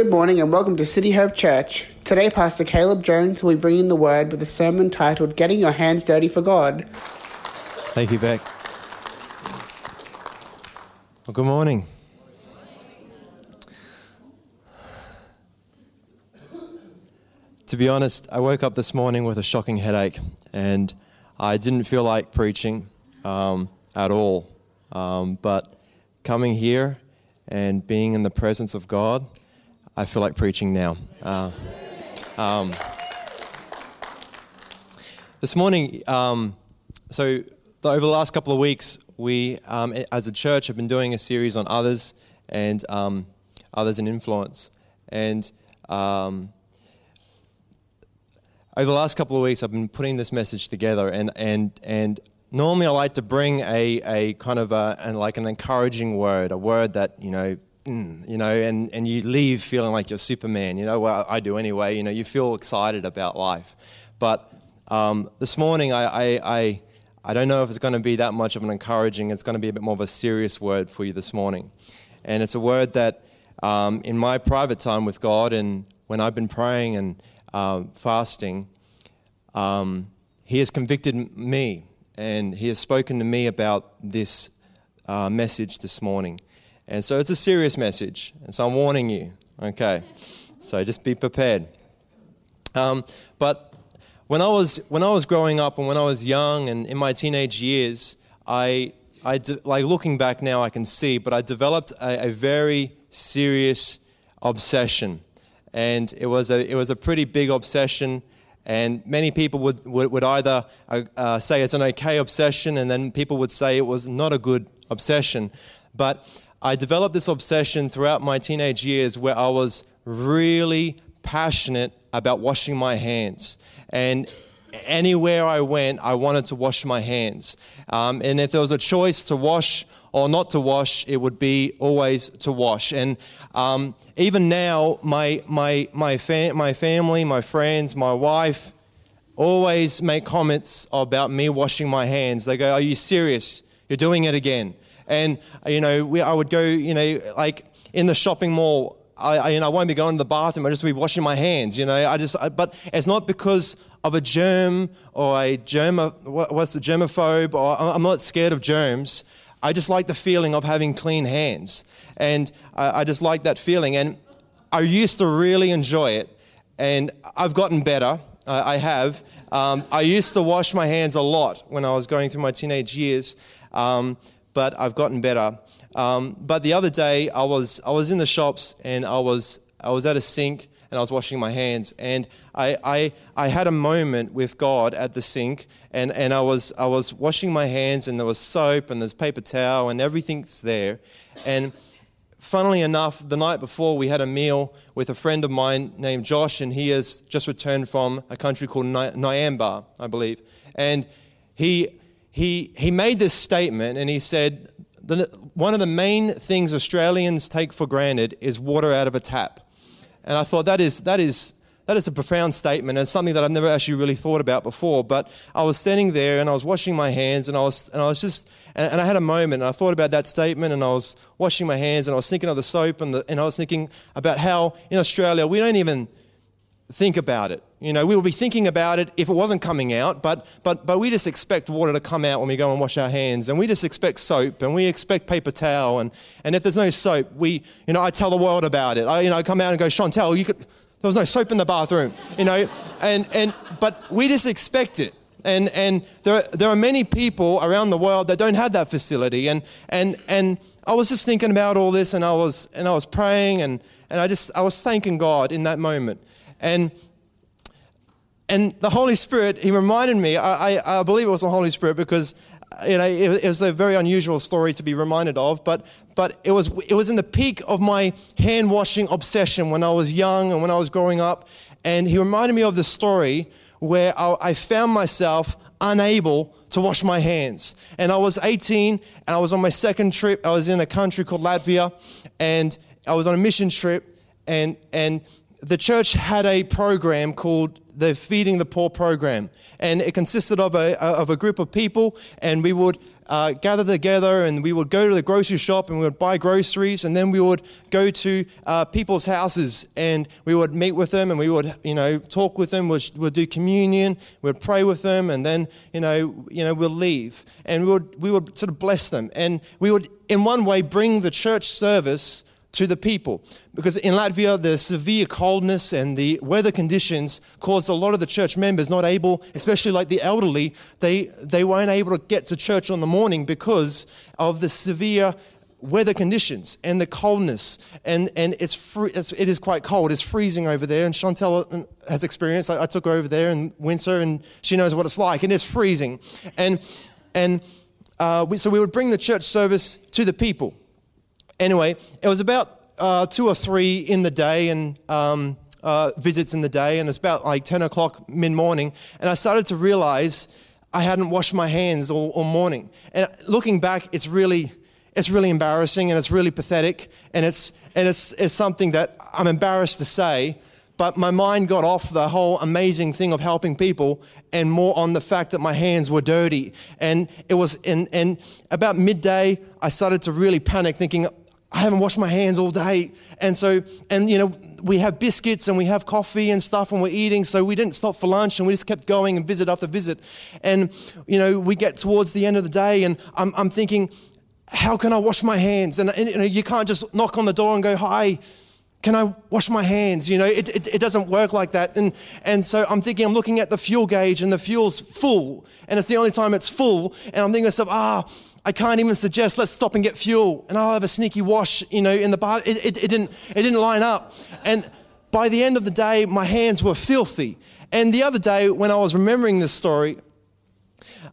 Good morning and welcome to City Hope Church. Today, Pastor Caleb Jones will be bringing the word with a sermon titled Getting Your Hands Dirty for God. Thank you, Beck. Well, good morning. To be honest, I woke up this morning with a shocking headache and I didn't feel like preaching um, at all. Um, but coming here and being in the presence of God, I feel like preaching now. Uh, um, this morning, um, so over the last couple of weeks, we, um, as a church, have been doing a series on others and um, others in influence. And um, over the last couple of weeks, I've been putting this message together, and and and normally I like to bring a, a kind of a and like an encouraging word, a word that you know, mm, you know, and and you leave feeling like you're Superman. You know, well I do anyway. You know, you feel excited about life, but um, this morning I, I, I I don't know if it's going to be that much of an encouraging. It's going to be a bit more of a serious word for you this morning, and it's a word that um, in my private time with God and when I've been praying and uh, fasting, um, He has convicted me and He has spoken to me about this uh, message this morning. And so it's a serious message, and so I'm warning you, okay? So just be prepared. Um, but when I, was, when I was growing up and when I was young and in my teenage years, I, I de- like looking back now, I can see, but I developed a, a very serious obsession and it was a, it was a pretty big obsession. And many people would, would, would either uh, uh, say it's an okay obsession, and then people would say it was not a good obsession. But I developed this obsession throughout my teenage years where I was really passionate about washing my hands. And anywhere I went, I wanted to wash my hands. Um, and if there was a choice to wash or not to wash, it would be always to wash. And um, even now, my, my, my, fa- my family, my friends, my wife always make comments about me washing my hands. They go, Are you serious? You're doing it again. And, you know, we, I would go, you know, like in the shopping mall, I, I, you know, I won't be going to the bathroom. I'll just be washing my hands. You know, I just. I, but it's not because of a germ or a germ. What's the germaphobe? Or I'm not scared of germs. I just like the feeling of having clean hands. And I, I just like that feeling. And I used to really enjoy it. And I've gotten better. I, I have. Um, I used to wash my hands a lot when I was going through my teenage years, um, but I've gotten better. Um, but the other day, I was, I was in the shops and I was, I was at a sink and I was washing my hands. And I, I, I had a moment with God at the sink, and, and I, was, I was washing my hands, and there was soap, and there's paper towel, and everything's there. And funnily enough, the night before, we had a meal with a friend of mine named Josh, and he has just returned from a country called Nyamba, I believe. And he, he, he made this statement, and he said, one of the main things Australians take for granted is water out of a tap. And I thought that is, that is, that is a profound statement and something that I've never actually really thought about before. But I was standing there and I was washing my hands and I was, and I was just, and, and I had a moment and I thought about that statement and I was washing my hands and I was thinking of the soap and, the, and I was thinking about how in Australia we don't even think about it. You know, we will be thinking about it if it wasn't coming out, but, but, but we just expect water to come out when we go and wash our hands, and we just expect soap, and we expect paper towel, and, and if there's no soap, we, you know, I tell the world about it. I, you know, I come out and go, Chantel, you could, there was no soap in the bathroom, you know, and, and, but we just expect it. And, and there, are, there are many people around the world that don't have that facility, and, and, and I was just thinking about all this, and I was, and I was praying, and, and I just, I was thanking God in that moment. And and the Holy Spirit, He reminded me, I, I, I believe it was the Holy Spirit because you know, it, it, was a very unusual story to be reminded of, but, but it, was, it was in the peak of my hand washing obsession when I was young and when I was growing up. And he reminded me of the story where I, I found myself unable to wash my hands. And I was 18 and I was on my second trip. I was in a country called Latvia and I was on a mission trip. And, and the church had a program called the Feeding the Poor program. And it consisted of a, of a group of people, and we would uh, gather together and we would go to the grocery shop and we would buy groceries and then we would go to uh, people's houses and we would meet with them and we would you know talk with them we'd, we'd do communion we'd pray with them and then you know you know we'll leave and we would we would sort of bless them and we would in one way bring the church service to the people. Because in Latvia, the severe coldness and the weather conditions caused a lot of the church members not able, especially like the elderly, they, they weren't able to get to church on the morning because of the severe weather conditions and the coldness. And, and it's, free, it's it is quite cold. It's freezing over there. And Chantel has experience. I, I took her over there in winter and she knows what it's like. And it's freezing. And, and uh, we, so we would bring the church service to the people. Anyway, it was about uh, two or three in the day and um, uh, visits in the day, and it's about like 10 o'clock mid morning, and I started to realize I hadn't washed my hands all, all morning. And looking back, it's really, it's really embarrassing and it's really pathetic, and it's, and it's, it's something that I'm embarrassed to say, but my mind got off the whole amazing thing of helping people and more on the fact that my hands were dirty. And it was, and, and about midday, I started to really panic, thinking, I haven't washed my hands all day. And so, and you know, we have biscuits and we have coffee and stuff and we're eating. So we didn't stop for lunch and we just kept going and visit after visit. And, you know, we get towards the end of the day and I'm, I'm thinking, how can I wash my hands? And, and you, know, you can't just knock on the door and go, hi, can I wash my hands? You know, it, it, it, doesn't work like that. And, and so I'm thinking, I'm looking at the fuel gauge and the fuel's full. And it's the only time it's full. And I'm thinking to myself, ah, I can't even suggest let's stop and get fuel and I'll have a sneaky wash, you know, in the bar. It, it, it, didn't, it didn't line up. And by the end of the day, my hands were filthy. And the other day, when I was remembering this story,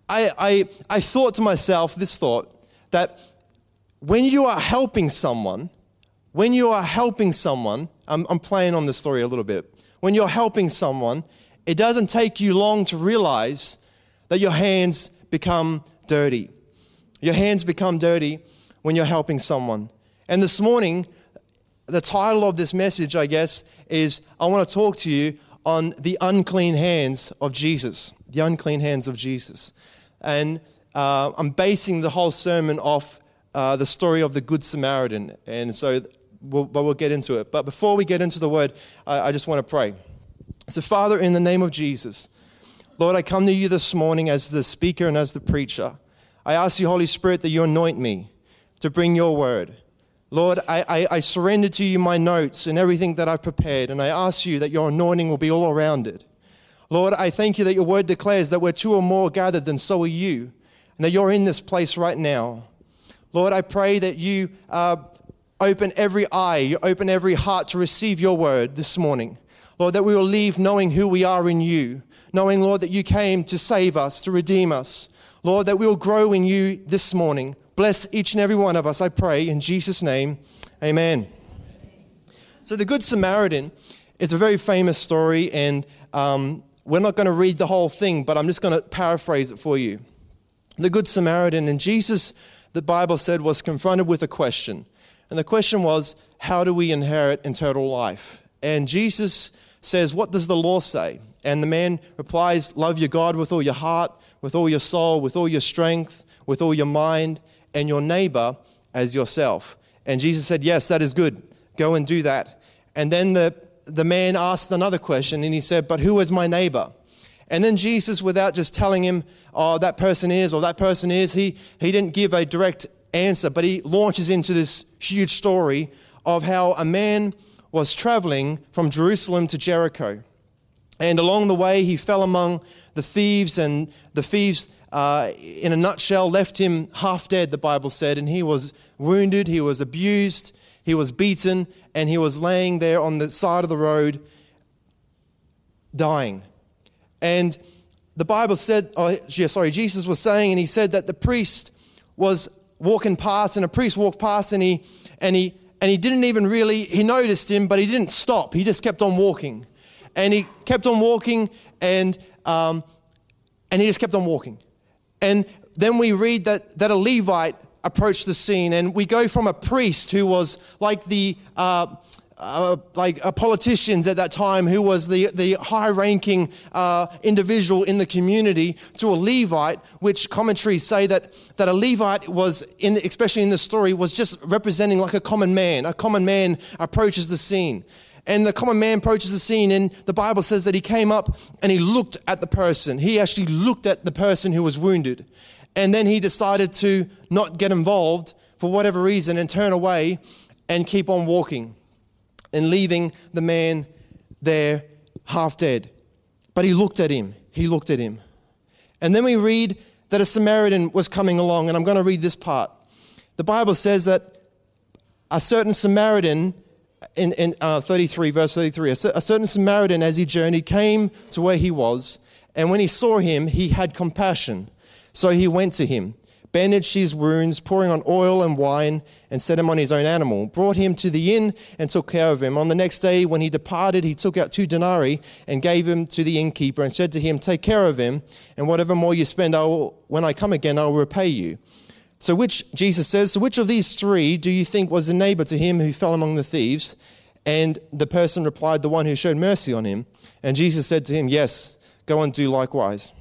I, I, I thought to myself this thought that when you are helping someone, when you are helping someone, I'm, I'm playing on the story a little bit. When you're helping someone, it doesn't take you long to realize that your hands become dirty. Your hands become dirty when you're helping someone. And this morning, the title of this message, I guess, is I want to talk to you on the unclean hands of Jesus. The unclean hands of Jesus. And uh, I'm basing the whole sermon off uh, the story of the Good Samaritan. And so, we'll, but we'll get into it. But before we get into the word, I, I just want to pray. So, Father, in the name of Jesus, Lord, I come to you this morning as the speaker and as the preacher. I ask you, Holy Spirit, that you anoint me to bring your word. Lord, I, I, I, surrender to you my notes and everything that I've prepared, and I ask you that your anointing will be all around it. Lord, I thank you that your word declares that where two or more gathered, then so are you, and that you're in this place right now. Lord, I pray that you uh, open every eye, you open every heart to receive your word this morning. Lord, that we will leave knowing who we are in you, knowing, Lord, that you came to save us, to redeem us, Lord, that we will grow in you this morning. Bless each and every one of us, I pray, in Jesus' name. Amen. So, the Good Samaritan is a very famous story, and um, we're not going to read the whole thing, but I'm just going to paraphrase it for you. The Good Samaritan, and Jesus, the Bible said, was confronted with a question. And the question was, How do we inherit eternal life? And Jesus says, What does the law say? And the man replies, Love your God with all your heart with all your soul, with all your strength, with all your mind, and your neighbor as yourself. And Jesus said, Yes, that is good. Go and do that. And then the, the man asked another question, and he said, But who is my neighbor? And then Jesus, without just telling him, Oh, that person is, or that person is, he, he didn't give a direct answer, but he launches into this huge story of how a man was traveling from Jerusalem to Jericho. And along the way, he fell among the thieves, and the thieves, uh, in a nutshell, left him half dead, the Bible said, and he was wounded, he was abused, he was beaten, and he was laying there on the side of the road dying. And the Bible said, oh, sorry, Jesus was saying, and he said that the priest was walking past, and a priest walked past, and he, and he, and he didn't even really, he noticed him, but he didn't stop. He just kept on walking. And he kept on walking, and um, and he just kept on walking. And then we read that, that a Levite approached the scene, and we go from a priest who was like the, uh, uh, like uh, politicians at that time who was the, the high ranking uh, individual in the community to a Levite, which commentaries say that, that a Levite was, in the, especially in the story, was just representing like a common man. A common man approaches the scene. And the common man approaches the scene, and the Bible says that he came up and he looked at the person. He actually looked at the person who was wounded. And then he decided to not get involved for whatever reason and turn away and keep on walking and leaving the man there half dead. But he looked at him. He looked at him. And then we read that a Samaritan was coming along, and I'm going to read this part. The Bible says that a certain Samaritan, in, in uh, 33, verse 33, a, certain Samaritan, as he journeyed, came to where he was, and when he saw him, he had compassion. So he went to him bandaged his wounds, pouring on oil and wine, and set him on his own animal, brought him to the inn, and took care of him. On the next day, when he departed, he took out two denarii and gave him to the innkeeper, and said to him, Take care of him, and whatever more you spend, I will, when I come again, I will repay you. So, which, Jesus says, so which of these three do you think was the neighbor to him who fell among the thieves? And the person replied, The one who showed mercy on him. And Jesus said to him, Yes, go and do likewise.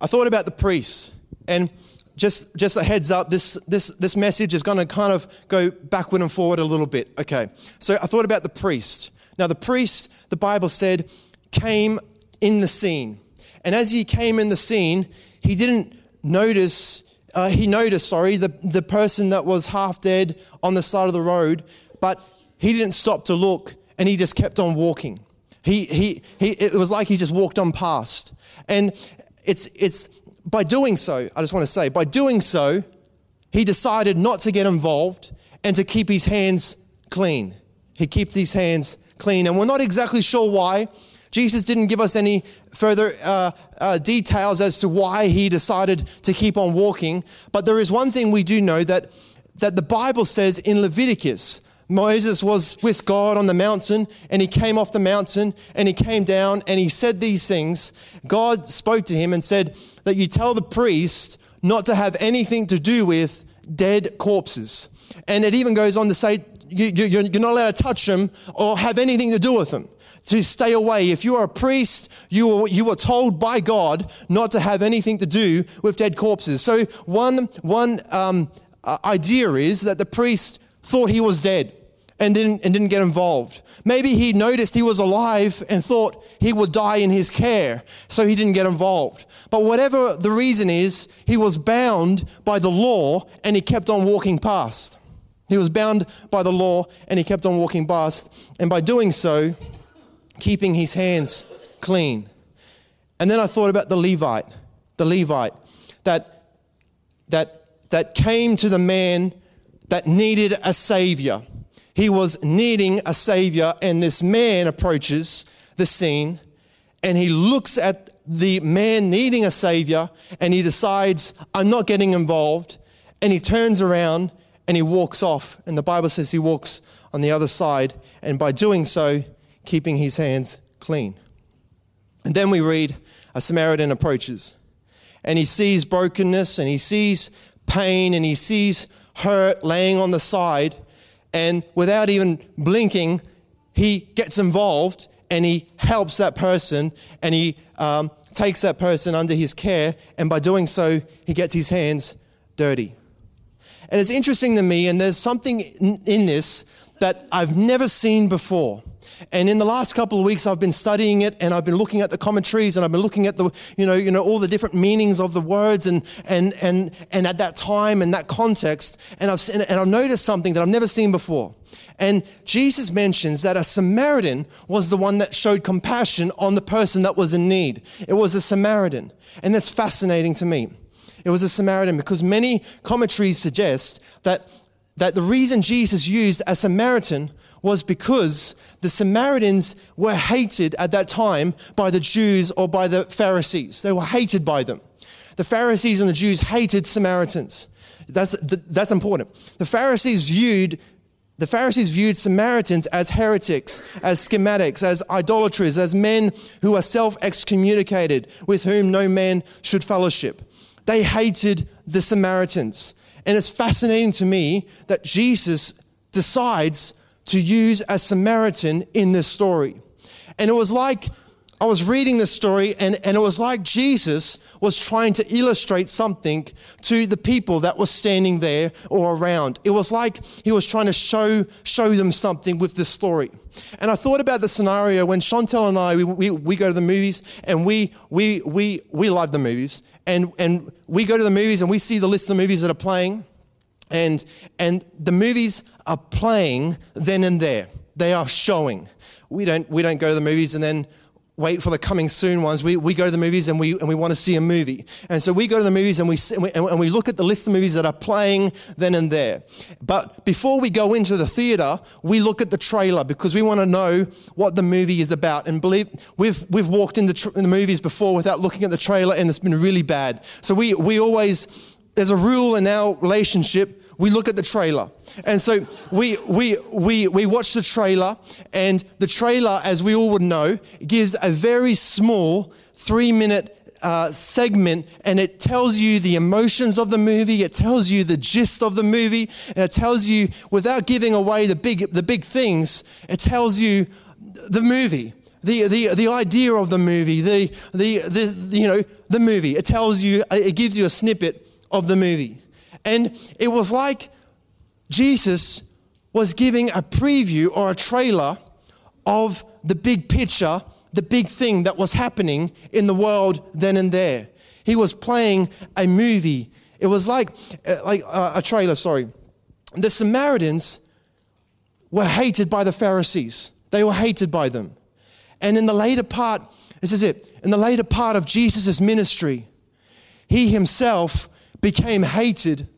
I thought about the priests and just, just a heads up, this, this, this message is going to kind of go backward and forward a little bit. Okay, so I thought about the priest. Now, the priest, the Bible said, came in the scene. And as he came in the scene, he didn't notice, uh, he noticed, sorry, the, the person that was half dead on the side of the road, but he didn't stop to look and he just kept on walking. He, he, he, it was like he just walked on past. And it's, it's, by doing so, I just want to say, by doing so, he decided not to get involved and to keep his hands clean. He kept his hands clean. And we're not exactly sure why. Jesus didn't give us any further uh, uh, details as to why he decided to keep on walking. But there is one thing we do know that, that the Bible says in Leviticus Moses was with God on the mountain and he came off the mountain and he came down and he said these things. God spoke to him and said that you tell the priest not to have anything to do with dead corpses. And it even goes on to say you, are not allowed to touch them or have anything to do with them. To stay away. If you are a priest, you were, you were told by God not to have anything to do with dead corpses. So, one, one um, uh, idea is that the priest thought he was dead and didn't, and didn't get involved. Maybe he noticed he was alive and thought he would die in his care, so he didn't get involved. But whatever the reason is, he was bound by the law and he kept on walking past. He was bound by the law and he kept on walking past, and by doing so, keeping his hands clean. And then I thought about the Levite, the Levite that, that, that came to the man that needed a savior. He was needing a savior, and this man approaches the scene and he looks at the man needing a savior and he decides, I'm not getting involved. And he turns around and he walks off. And the Bible says he walks on the other side, and by doing so, keeping his hands clean. And then we read a Samaritan approaches and he sees brokenness and he sees pain and he sees hurt laying on the side and without even blinking, he gets involved and he helps that person and he um, takes that person under his care. And by doing so, he gets his hands dirty. And it's interesting to me, and there's something in, this that I've never seen before. And in the last couple of weeks, I've been studying it and I've been looking at the commentaries and I've been looking at the, you know, you know, all the different meanings of the words and, and, and, and at that time and that context. And I've, and I've noticed something that I've never seen before. And Jesus mentions that a Samaritan was the one that showed compassion on the person that was in need. It was a Samaritan. And that's fascinating to me. It was a Samaritan because many commentaries suggest that, that the reason Jesus used a Samaritan was because the Samaritans were hated at that time by the Jews or by the Pharisees. They were hated by them. The Pharisees and the Jews hated Samaritans. That's, that's important. The Pharisees viewed the Pharisees viewed Samaritans as heretics, as schismatics, as idolaters, as men who are self excommunicated, with whom no man should fellowship. They hated the Samaritans. And it's fascinating to me that Jesus decides to use a Samaritan in this story. And it was like I was reading this story, and, and it was like Jesus was trying to illustrate something to the people that were standing there or around. It was like he was trying to show, show them something with this story. And I thought about the scenario when Chantel and I, we, we, we go to the movies, and we, we, we, we love the movies. And, and we go to the movies, and we see the list of the movies that are playing. And, and the movies are playing then and there. They are showing. We don't, we don't go to the movies and then wait for the coming soon ones. We, we go to the movies and we, and we want to see a movie. And so we go to the movies and we, and we, and we look at the list of movies that are playing then and there. But before we go into the theater, we look at the trailer because we want to know what the movie is about. And believe we've, we've walked into tr- in the movies before without looking at the trailer and it's been really bad. So we, we always, there's a rule in our relationship we look at the trailer. And so we, we, we, we watch the trailer, and the trailer, as we all would know, gives a very small three minute uh, segment and it tells you the emotions of the movie, it tells you the gist of the movie, and it tells you, without giving away the big, the big things, it tells you the movie. The, the, the idea of the movie, the, the, the, you know, the movie. It tells you, it gives you a snippet of the movie. And it was like Jesus was giving a preview or a trailer of the big picture, the big thing that was happening in the world then and there. He was playing a movie. It was like, uh, like uh, a trailer, sorry. The Samaritans were hated by the Pharisees. They were hated by them. And in the later part, this is it, in the later part of Jesus' ministry, he himself became hated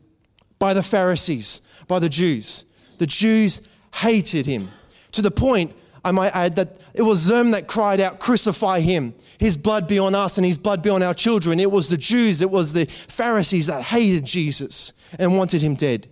by the Pharisees, by the Jews. The Jews hated him to the point, I might add, that it was them that cried out, Crucify him. His blood be on us and his blood be on our children. It was the Jews, it was the Pharisees that hated Jesus and wanted him dead.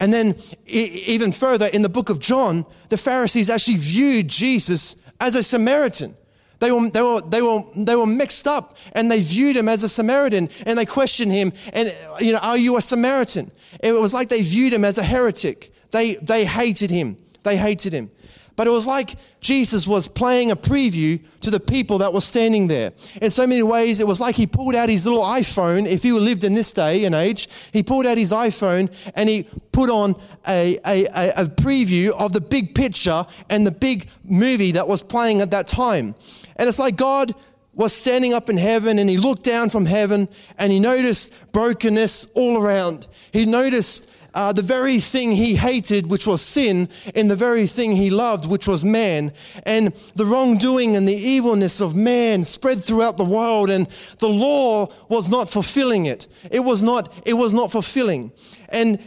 And then, even further, in the book of John, the Pharisees actually viewed Jesus as a Samaritan. They were, they, were, they, were, they were mixed up and they viewed him as a Samaritan and they questioned him and, you know, are you a Samaritan? It was like they viewed him as a heretic. They, they hated him. They hated him. But it was like Jesus was playing a preview to the people that were standing there. In so many ways, it was like he pulled out his little iPhone. If he lived in this day and age, he pulled out his iPhone and he put on a, a, a preview of the big picture and the big movie that was playing at that time. And it's like God was standing up in heaven and he looked down from heaven and he noticed brokenness all around. He noticed uh, the very thing he hated, which was sin, in the very thing he loved, which was man. And the wrongdoing and the evilness of man spread throughout the world, and the law was not fulfilling it. It was not, it was not fulfilling. And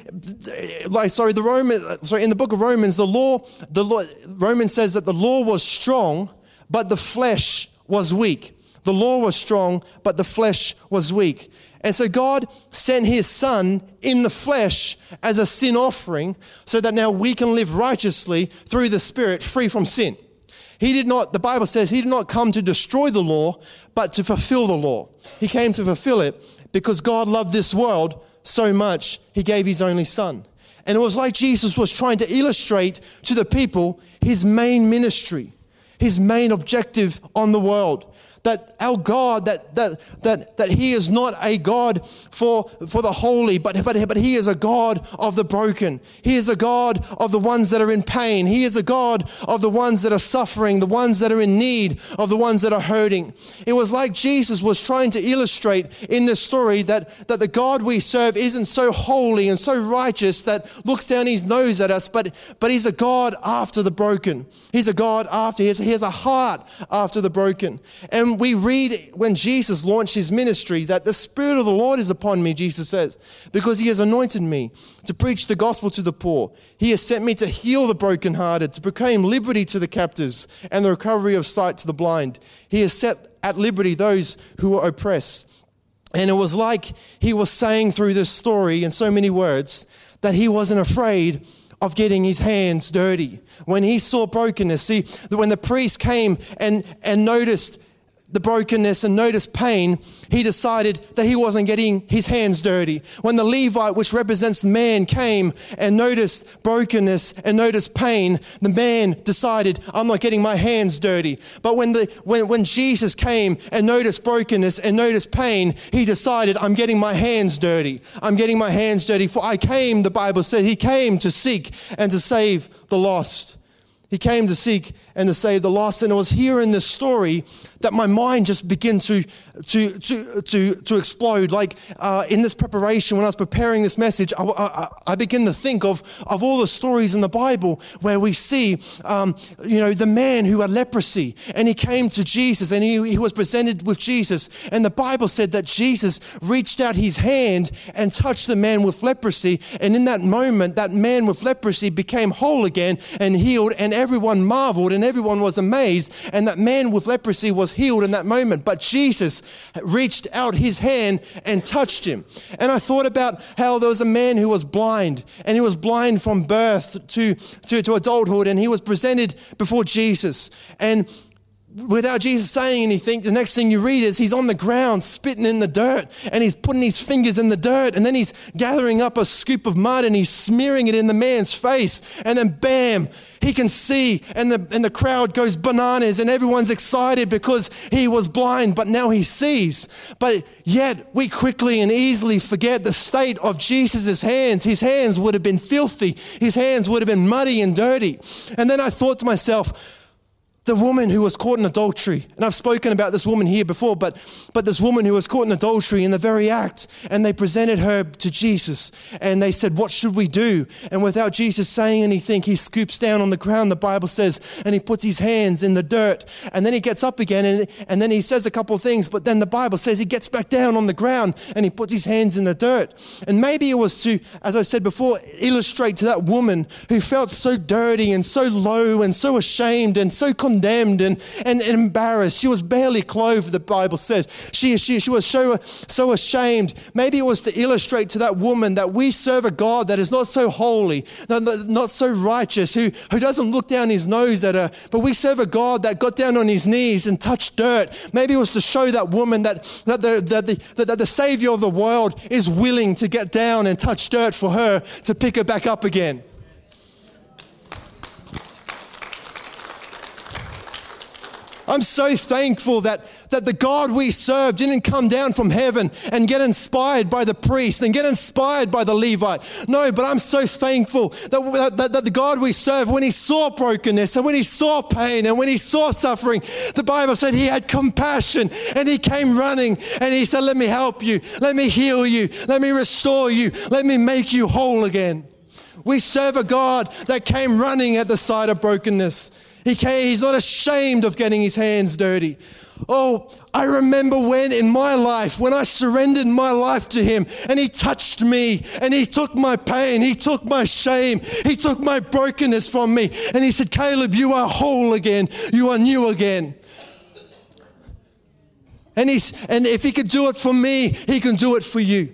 like, sorry, the Roman, sorry, in the book of Romans, the law, the law, Romans says that the law was strong, but the flesh was weak. The law was strong, but the flesh was weak. And so God sent his son in the flesh as a sin offering so that now we can live righteously through the Spirit, free from sin. He did not, the Bible says, he did not come to destroy the law, but to fulfill the law. He came to fulfill it because God loved this world so much, he gave his only son. And it was like Jesus was trying to illustrate to the people his main ministry his main objective on the world that our God, that, that, that, that He is not a God for, for the holy, but, but, but He is a God of the broken. He is a God of the ones that are in pain. He is a God of the ones that are suffering, the ones that are in need, of the ones that are hurting. It was like Jesus was trying to illustrate in this story that, that the God we serve isn't so holy and so righteous that looks down His nose at us, but, but He's a God after the broken. He's a God after, He has, he has a heart after the broken. And we read when Jesus launched his ministry that the Spirit of the Lord is upon me, Jesus says, because he has anointed me to preach the gospel to the poor. He has sent me to heal the brokenhearted, to proclaim liberty to the captives and the recovery of sight to the blind. He has set at liberty those who are oppressed. And it was like he was saying through this story in so many words that he wasn't afraid of getting his hands dirty. When he saw brokenness, see, when the priest came and, and noticed the brokenness and noticed pain, he decided that he wasn't getting his hands dirty. When the Levite, which represents the man, came and noticed brokenness and noticed pain, the man decided, I'm not getting my hands dirty. But when, the, when, when Jesus came and noticed brokenness and noticed pain, he decided, I'm getting my hands dirty. I'm getting my hands dirty. For I came, the Bible said, he came to seek and to save the lost. He came to seek and to save the lost. And it was here in this story that my mind just began to, to, to, to, to explode. Like uh, in this preparation, when I was preparing this message, I, I, I, began to think of, of all the stories in the Bible where we see, um, you know, the man who had leprosy and he came to Jesus and he, he was presented with Jesus. And the Bible said that Jesus reached out his hand and touched the man with leprosy. And in that moment, that man with leprosy became whole again and healed, and everyone marveled and everyone was amazed. And that man with leprosy was healed in that moment, but Jesus reached out his hand and touched him. And I thought about how there was a man who was blind, and he was blind from birth to, to, to adulthood, and he was presented before Jesus. And without Jesus saying anything, the next thing you read is he's on the ground spitting in the dirt and he's putting his fingers in the dirt and then he's gathering up a scoop of mud and he's smearing it in the man's face. And then bam, he can see and the, and the crowd goes bananas and everyone's excited because he was blind, but now he sees. But yet we quickly and easily forget the state of Jesus' hands. His hands would have been filthy. His hands would have been muddy and dirty. And then I thought to myself, the woman who was caught in adultery. And I've spoken about this woman here before, but, but this woman who was caught in adultery in the very act, and they presented her to Jesus, and they said, What should we do? And without Jesus saying anything, he scoops down on the ground, the Bible says, and he puts his hands in the dirt, and then he gets up again, and, and then he says a couple of things, but then the Bible says he gets back down on the ground and he puts his hands in the dirt. And maybe it was to, as I said before, illustrate to that woman who felt so dirty and so low and so ashamed and so condemned condemned and, and, embarrassed. She was barely clothed, the Bible says. She, she, she was so, so ashamed. Maybe it was to illustrate to that woman that we serve a God that is not so holy, not, not so righteous, who, who doesn't look down his nose at her, but we serve a God that got down on his knees and touched dirt. Maybe it was to show that woman that, that, the, that, the, that the Savior of the world is willing to get down and touch dirt for her to pick her back up again. I'm so thankful that, that the God we serve didn't come down from heaven and get inspired by the priest and get inspired by the Levite. No, but I'm so thankful that, that, that the God we serve, when he saw brokenness and when he saw pain and when he saw suffering, the Bible said he had compassion and he came running and he said, Let me help you, let me heal you, let me restore you, let me make you whole again. We serve a God that came running at the side of brokenness. He he's not ashamed of getting his hands dirty. Oh, I remember when in my life, when I surrendered my life to Him and He touched me and He took my pain, He took my shame, He took my brokenness from me, and He said, Caleb, you are whole again, you are new again. And, he's, and if He could do it for me, He can do it for you.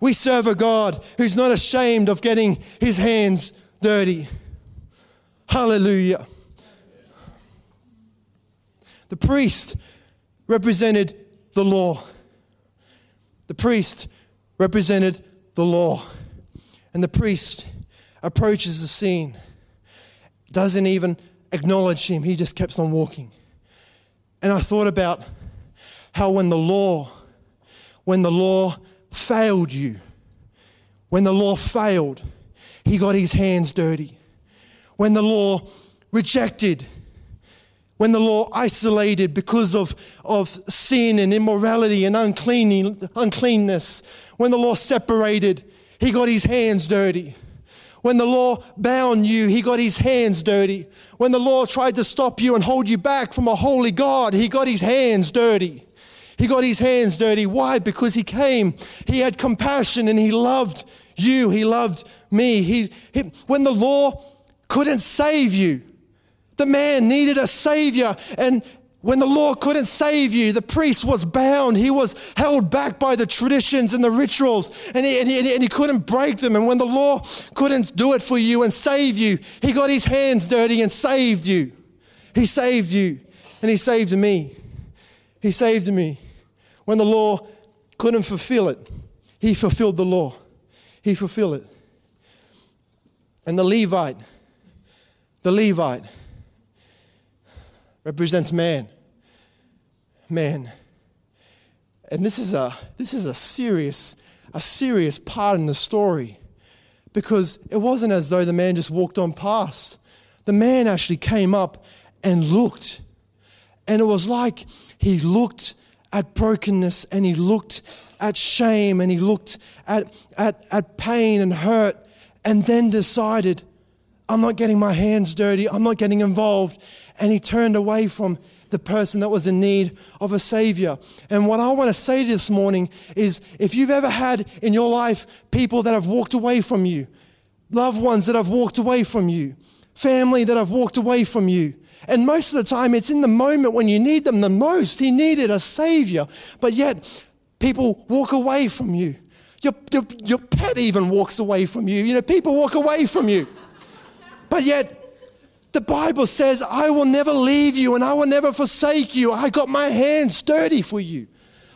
We serve a God who's not ashamed of getting His hands dirty. Hallelujah. The priest represented the law. The priest represented the law. And the priest approaches the scene, doesn't even acknowledge him, he just keeps on walking. And I thought about how when the law, when the law failed you, when the law failed, he got his hands dirty when the law rejected, when the law isolated because of, of sin and immorality and unclean, uncleanness, when the law separated, he got his hands dirty. When the law bound you, he got his hands dirty. When the law tried to stop you and hold you back from a holy God, he got his hands dirty. He got his hands dirty. Why? Because he came, he had compassion, and he loved you. He loved me. He, he when the law couldn't save you. The man needed a savior. And when the law couldn't save you, the priest was bound. He was held back by the traditions and the rituals, and he, and, he, and he couldn't break them. And when the law couldn't do it for you and save you, he got his hands dirty and saved you. He saved you, and he saved me. He saved me. When the law couldn't fulfill it, He fulfilled the law. He fulfilled it. And the Levite, the Levite represents man. Man. And this is a this is a serious a serious part in the story because it wasn't as though the man just walked on past. The man actually came up and looked. And it was like he looked at brokenness and he looked at shame and he looked at, at, at pain and hurt and then decided, I'm not getting my hands dirty, I'm not getting involved. And he turned away from the person that was in need of a Savior. And what I want to say this morning is if you've ever had in your life people that have walked away from you, loved ones that have walked away from you, family that have walked away from you, and most of the time it's in the moment when you need them the most. He needed a Savior, but yet people walk away from you. Your, your, your pet even walks away from you. You know, people walk away from you. But yet, the Bible says, I will never leave you and I will never forsake you. I got my hands dirty for you.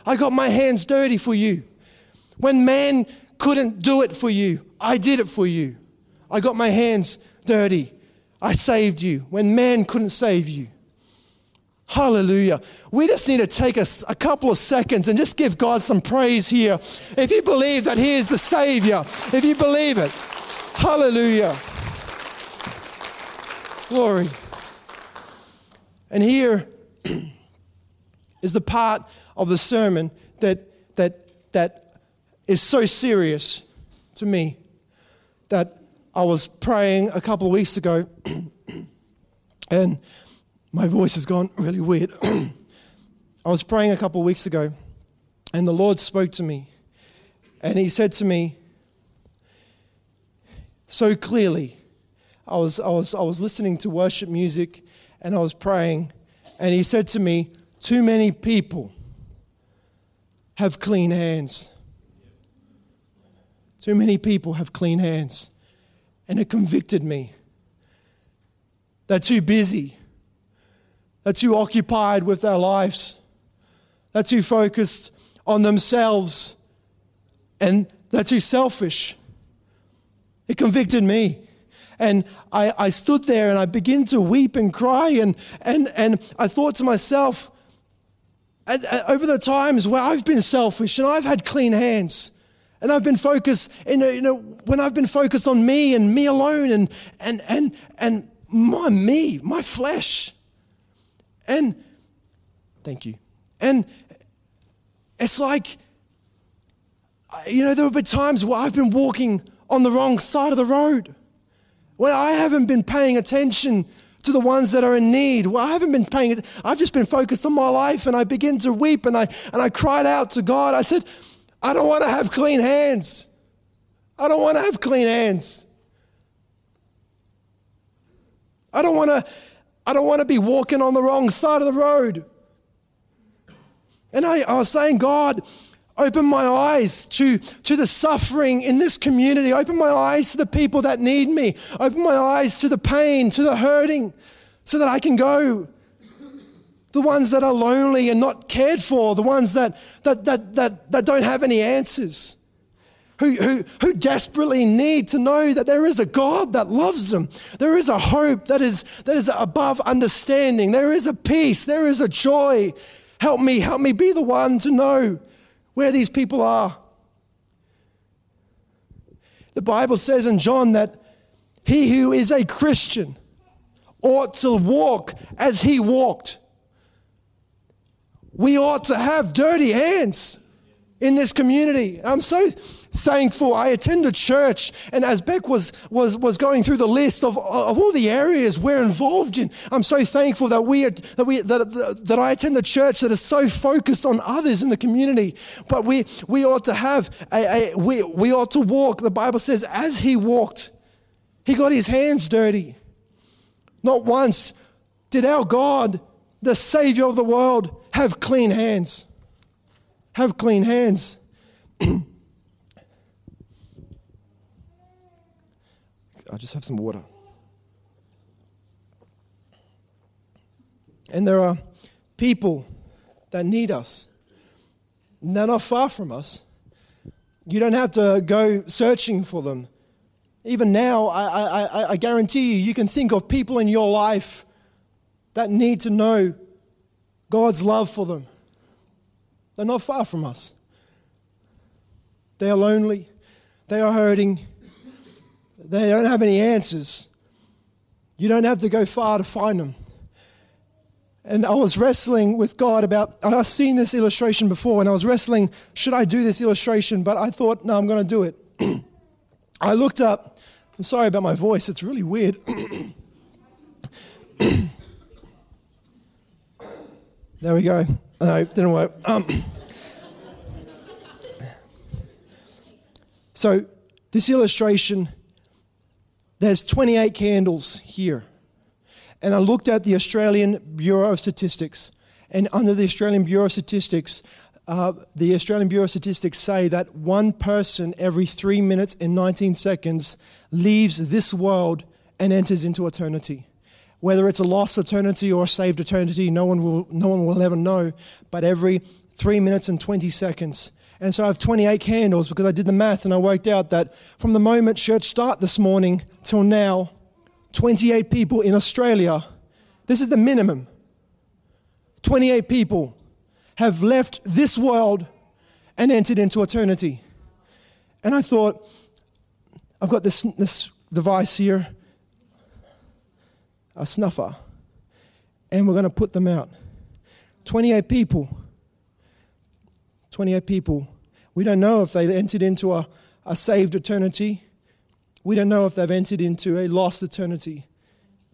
I got my hands dirty for you. When man couldn't do it for you, I did it for you. I got my hands dirty. I saved you when man couldn't save you. Hallelujah. We just need to take a, a, couple of seconds and just give God some praise here. If you believe that He is the Savior, if you believe it, hallelujah. Glory. And here is the part of the sermon that, that, that is so serious to me that I was praying a couple of weeks ago and my voice has gone really weird. I was praying a couple of weeks ago and the Lord spoke to me and He said to me so clearly, I was, I, was, I was listening to worship music and I was praying, and he said to me, Too many people have clean hands. Too many people have clean hands. And it convicted me. They're too busy, they're too occupied with their lives, they're too focused on themselves, and they're too selfish. It convicted me. And I, I stood there and I began to weep and cry. And, and, and I thought to myself, over the times where I've been selfish and I've had clean hands, and I've been focused, you know, you know, when I've been focused on me and me alone and, and, and, and my me, my flesh. And thank you. And it's like, you know, there have been times where I've been walking on the wrong side of the road when I haven't been paying attention to the ones that are in need. Well, I haven't been paying it. I've just been focused on my life and I begin to weep and I, and I cried out to God. I said, I don't want to have clean hands. I don't want to have clean hands. I don't want to, I don't want to be walking on the wrong side of the road. And I, I was saying, God, Open my eyes to, to the suffering in this community. Open my eyes to the people that need me. Open my eyes to the pain, to the hurting, so that I can go. The ones that are lonely and not cared for, the ones that, that, that, that, that don't have any answers. Who, who, who desperately need to know that there is a God that loves them. There is a hope that is, that is above understanding. There is a peace. There is a joy. Help me, help me be the one to know where these people are. The Bible says in John that he who is a Christian ought to walk as he walked. We ought to have dirty hands in this community. I'm so thankful. I attend a church, and as Beck was, was, was going through the list of, of all the areas we're involved in, I'm so thankful that, we that, we, that, that I attend a church that is so focused on others in the community. But we, we ought to have, a, a, we, we ought to walk. The Bible says, as he walked, he got his hands dirty. Not once did our God, the Savior of the world, have clean hands. Have clean hands. I'll just have some water. And there are people that need us. And they're not far from us. You don't have to go searching for them. Even now, I, I, I guarantee you, you can think of people in your life that need to know God's love for them. They're not far from us. They are lonely. They are hurting. They don't have any answers. You don't have to go far to find them. And I was wrestling with God about, I've seen this illustration before, and I was wrestling, should I do this illustration? But I thought, no, I'm going to do it. I looked up, I'm sorry about my voice, it's really weird. there we go. No, didn't work. Um, so, this illustration, there's 28 candles here. And I looked at the Australian Bureau of Statistics. And under the Australian Bureau of Statistics, uh, the Australian Bureau of Statistics say that one person every three minutes and 19 seconds leaves this world and enters into eternity. Whether it's a lost eternity or a saved eternity, no one will, no one will ever know. But every three minutes and 20 seconds. And so I have 28 candles because I did the math and I worked out that from the moment church start this morning till now, 28 people in Australia, this is the minimum. 28 people have left this world and entered into eternity. And I thought, I've got this, this device here, a snuffer, and we're going to put them out. 28 people. 28 people. We don't know if they entered into a, a saved eternity. We don't know if they've entered into a lost eternity.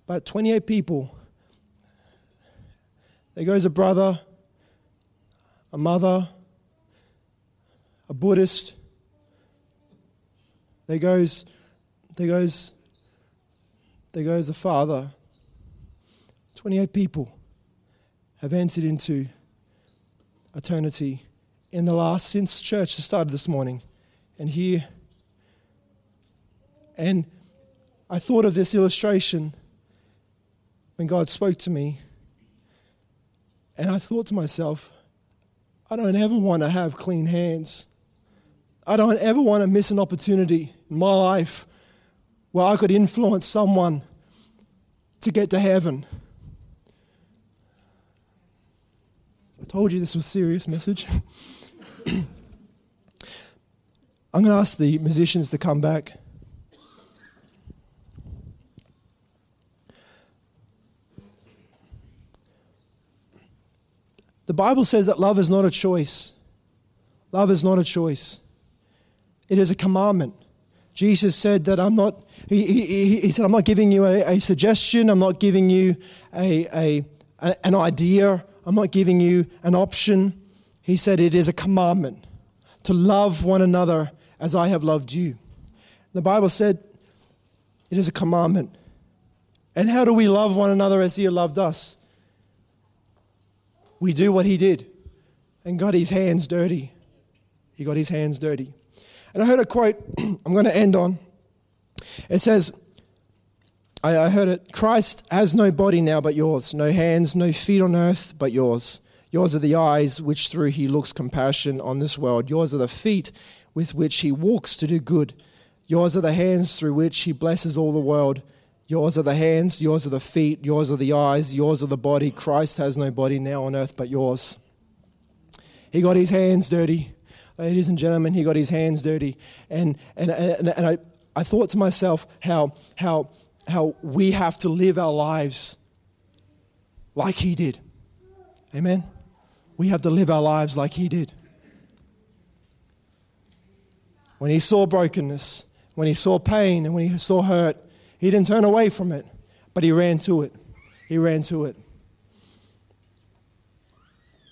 But 28 people. There goes a brother, a mother, a Buddhist. There goes, there goes, there goes a father. 28 people have entered into eternity in the last, since church started this morning. And here, and I thought of this illustration when God spoke to me. And I thought to myself, I don't ever want to have clean hands. I don't ever want to miss an opportunity in my life where I could influence someone to get to heaven. I told you this was a serious message. I'm going to ask the musicians to come back. The Bible says that love is not a choice. Love is not a choice. It is a commandment. Jesus said that I'm not, he, he, he said, I'm not giving you a, a suggestion, I'm not giving you a, a, an idea, I'm not giving you an option. He said it is a commandment to love one another as I have loved you. The Bible said it is a commandment. And how do we love one another as He loved us? we do what he did and got his hands dirty. He got his hands dirty. And I heard a quote I'm going to end on. It says, I, heard it Christ has no body now but yours, no hands, no feet on earth but yours. Yours are the eyes which through he looks compassion on this world. Yours are the feet with which he walks to do good. Yours are the hands through which he blesses all the world. Yours are the hands, yours are the feet, yours are the eyes, yours are the body. Christ has no body now on earth but yours. He got his hands dirty. Ladies and gentlemen, he got his hands dirty. And, and, and, and I, I thought to myself how, how, how we have to live our lives like he did. Amen? We have to live our lives like he did. When he saw brokenness, when he saw pain, and when he saw hurt, he didn't turn away from it, but he ran to it. He ran to it.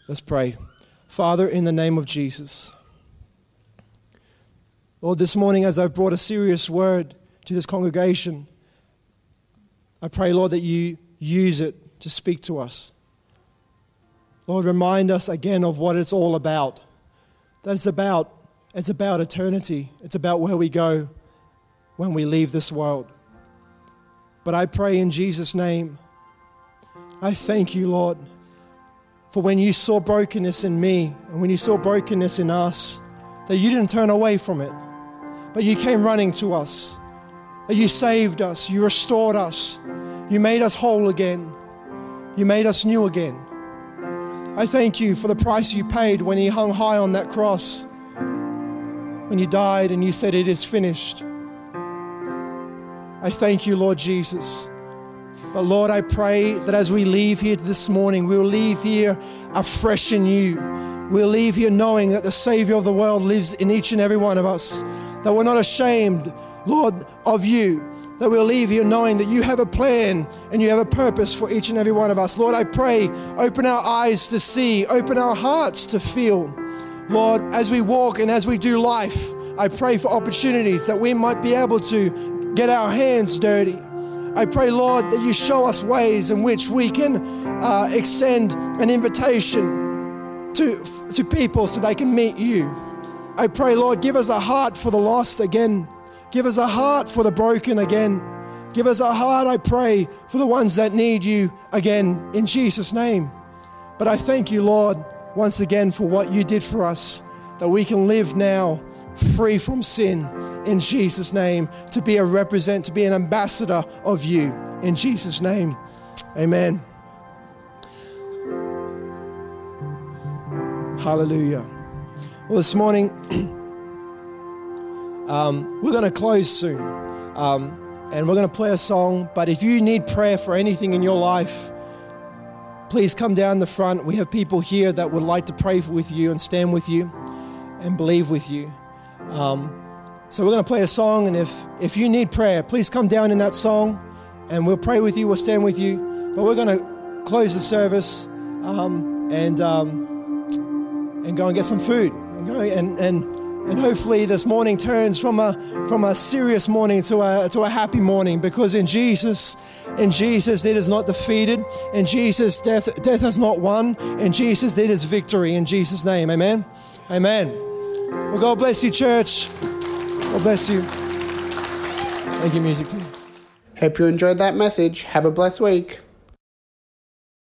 Let's pray. Father, in the name of Jesus. Lord, this morning as I've brought a serious word to this congregation, I pray, Lord, that you use it to speak to us. Lord, remind us again of what it's all about. That it's about it's about eternity. It's about where we go when we leave this world. But I pray in Jesus' name, I thank you, Lord, for when you saw brokenness in me and when you saw brokenness in us, that you didn't turn away from it, but you came running to us, that you saved us, you restored us, you made us whole again, you made us new again. I thank you for the price you paid when you hung high on that cross, when you died and you said, It is finished. I thank you, Lord Jesus. But Lord, I pray that as we leave here this morning, we'll leave here afresh in you. We'll leave here knowing that the Savior of the world lives in each and every one of us, that we're not ashamed, Lord, of you, that we'll leave here knowing that you have a plan and you have a purpose for each and every one of us. Lord, I pray, open our eyes to see, open our hearts to feel. Lord, as we walk and as we do life, I pray for opportunities that we might be able to get our hands dirty I pray, Lord, that you show us ways in which we can uh, extend an invitation to, to people so they can meet you. I pray, Lord, give us a heart for the lost again. Give us a heart for the broken again. Give us a heart, I pray, for the ones that need you again in Jesus' name. But I thank you, Lord, once again for what you did for us, that we can live now free from sin in Jesus' name, to be a represent, to be an ambassador of you in Jesus' name. Amen. Hallelujah. Well, this morning, um, we're going to close soon. Um, and we're going to play a song. But if you need prayer for anything in your life, please come down the front. We have people here that would like to pray with you and stand with you and believe with you. Um, so we're going to play a song, and if, if you need prayer, please come down in that song, and we'll pray with you, we'll stand with you. But we're going to close the service um, and, um, and go and get some food. And, go, and, and, and hopefully this morning turns from a, from a serious morning to a, to a happy morning, because in Jesus, in Jesus, it is not defeated. In Jesus, death, death has not won. In Jesus, it is victory. In Jesus' name, amen. Amen. Well, God bless you, church. God bless you. Thank you, music team. Hope you enjoyed that message. Have a blessed week.